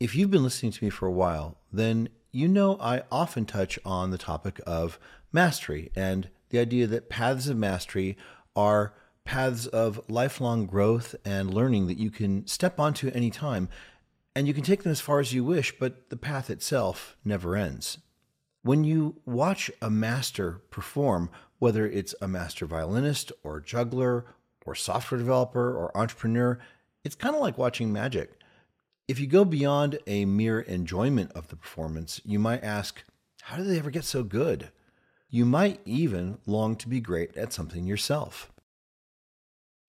If you've been listening to me for a while, then you know I often touch on the topic of mastery and the idea that paths of mastery are paths of lifelong growth and learning that you can step onto any time, and you can take them as far as you wish, but the path itself never ends. When you watch a master perform, whether it's a master violinist or juggler or software developer or entrepreneur, it's kind of like watching magic. If you go beyond a mere enjoyment of the performance, you might ask, how do they ever get so good? You might even long to be great at something yourself.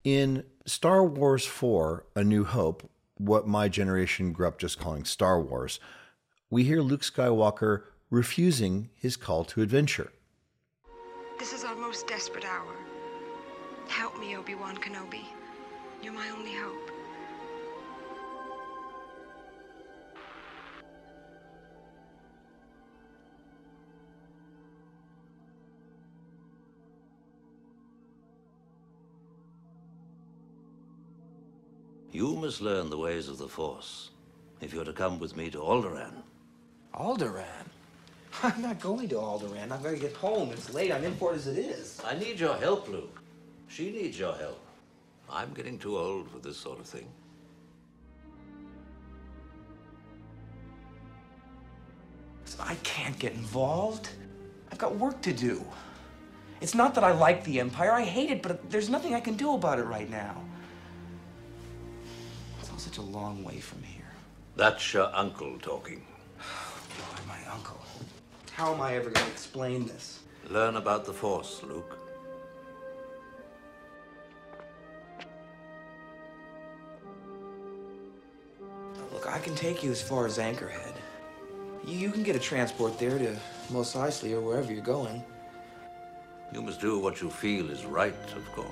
In Star Wars 4 A New Hope, what my generation grew up just calling Star Wars, we hear Luke Skywalker refusing his call to adventure. This is our most desperate hour. Help me, Obi Wan Kenobi. You're my only hope. You must learn the ways of the Force if you're to come with me to Alderaan. Alderaan? I'm not going to Alderaan. I've got to get home. It's late. I'm in for it as it is. I need your help, Luke. She needs your help. I'm getting too old for this sort of thing. I can't get involved. I've got work to do. It's not that I like the Empire. I hate it, but there's nothing I can do about it right now. It's such a long way from here. That's your uncle talking. Boy, my uncle. How am I ever going to explain this? Learn about the Force, Luke. Look, I can take you as far as Anchorhead. You, you can get a transport there to Mos Eisley or wherever you're going. You must do what you feel is right, of course.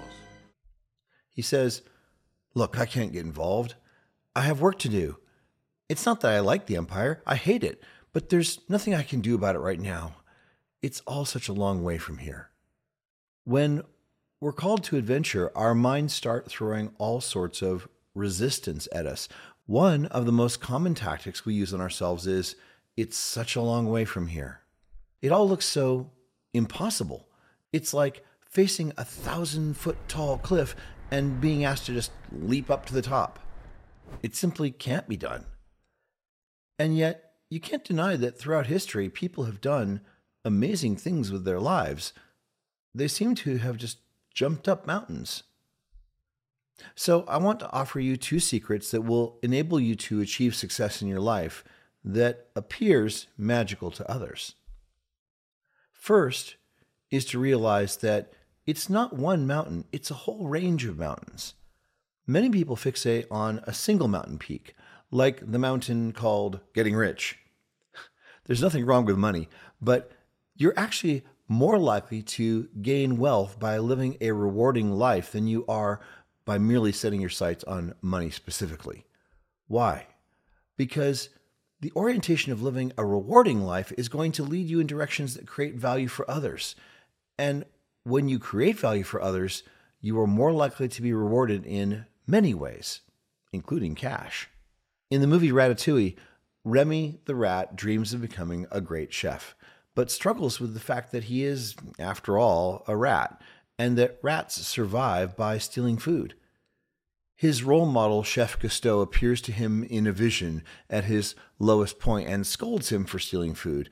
He says, Look, I can't get involved. I have work to do. It's not that I like the Empire, I hate it, but there's nothing I can do about it right now. It's all such a long way from here. When we're called to adventure, our minds start throwing all sorts of resistance at us. One of the most common tactics we use on ourselves is, It's such a long way from here. It all looks so impossible. It's like facing a thousand foot tall cliff and being asked to just leap up to the top. It simply can't be done. And yet, you can't deny that throughout history, people have done amazing things with their lives. They seem to have just jumped up mountains. So, I want to offer you two secrets that will enable you to achieve success in your life that appears magical to others. First is to realize that it's not one mountain, it's a whole range of mountains. Many people fixate on a single mountain peak, like the mountain called getting rich. There's nothing wrong with money, but you're actually more likely to gain wealth by living a rewarding life than you are by merely setting your sights on money specifically. Why? Because the orientation of living a rewarding life is going to lead you in directions that create value for others. And when you create value for others, you are more likely to be rewarded in many ways, including cash. In the movie Ratatouille, Remy the rat dreams of becoming a great chef, but struggles with the fact that he is, after all, a rat, and that rats survive by stealing food. His role model, Chef Gusteau, appears to him in a vision at his lowest point and scolds him for stealing food,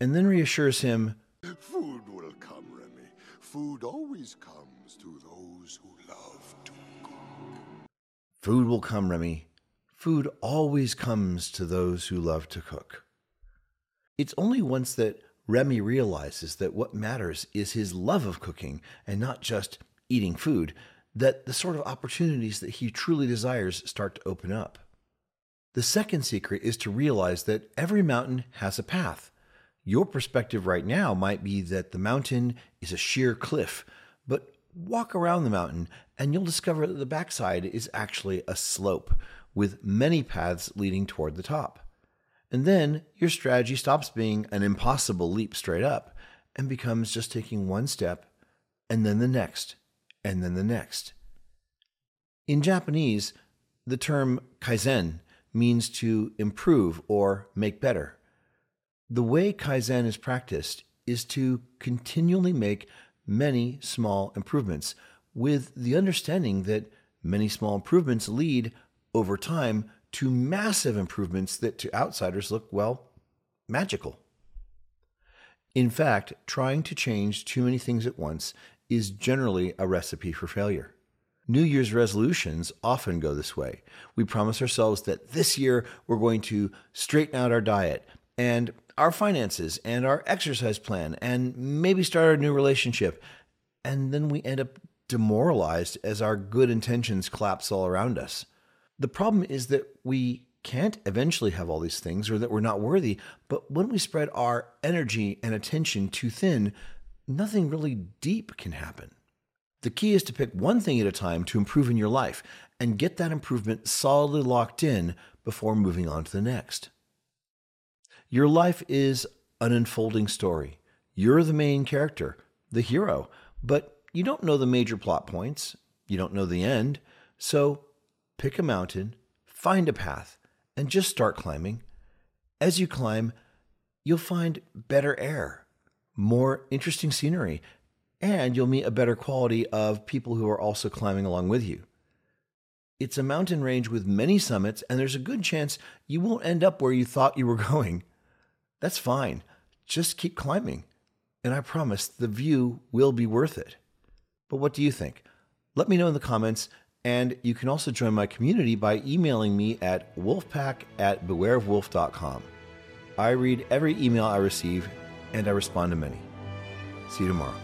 and then reassures him Food will come, Remy. Food always comes to those who. Food will come, Remy. Food always comes to those who love to cook. It's only once that Remy realizes that what matters is his love of cooking and not just eating food that the sort of opportunities that he truly desires start to open up. The second secret is to realize that every mountain has a path. Your perspective right now might be that the mountain is a sheer cliff, but walk around the mountain and you'll discover that the backside is actually a slope with many paths leading toward the top. And then your strategy stops being an impossible leap straight up and becomes just taking one step and then the next and then the next. In Japanese, the term kaizen means to improve or make better. The way Kaizen is practiced is to continually make many small improvements with the understanding that many small improvements lead over time to massive improvements that to outsiders look, well, magical. In fact, trying to change too many things at once is generally a recipe for failure. New Year's resolutions often go this way. We promise ourselves that this year we're going to straighten out our diet and our finances and our exercise plan and maybe start a new relationship. And then we end up demoralized as our good intentions collapse all around us. The problem is that we can't eventually have all these things or that we're not worthy, but when we spread our energy and attention too thin, nothing really deep can happen. The key is to pick one thing at a time to improve in your life and get that improvement solidly locked in before moving on to the next. Your life is an unfolding story. You're the main character, the hero, but you don't know the major plot points. You don't know the end. So pick a mountain, find a path, and just start climbing. As you climb, you'll find better air, more interesting scenery, and you'll meet a better quality of people who are also climbing along with you. It's a mountain range with many summits, and there's a good chance you won't end up where you thought you were going. That's fine. Just keep climbing, and I promise the view will be worth it. But what do you think? Let me know in the comments, and you can also join my community by emailing me at wolfpack at bewareofwolf.com. I read every email I receive, and I respond to many. See you tomorrow.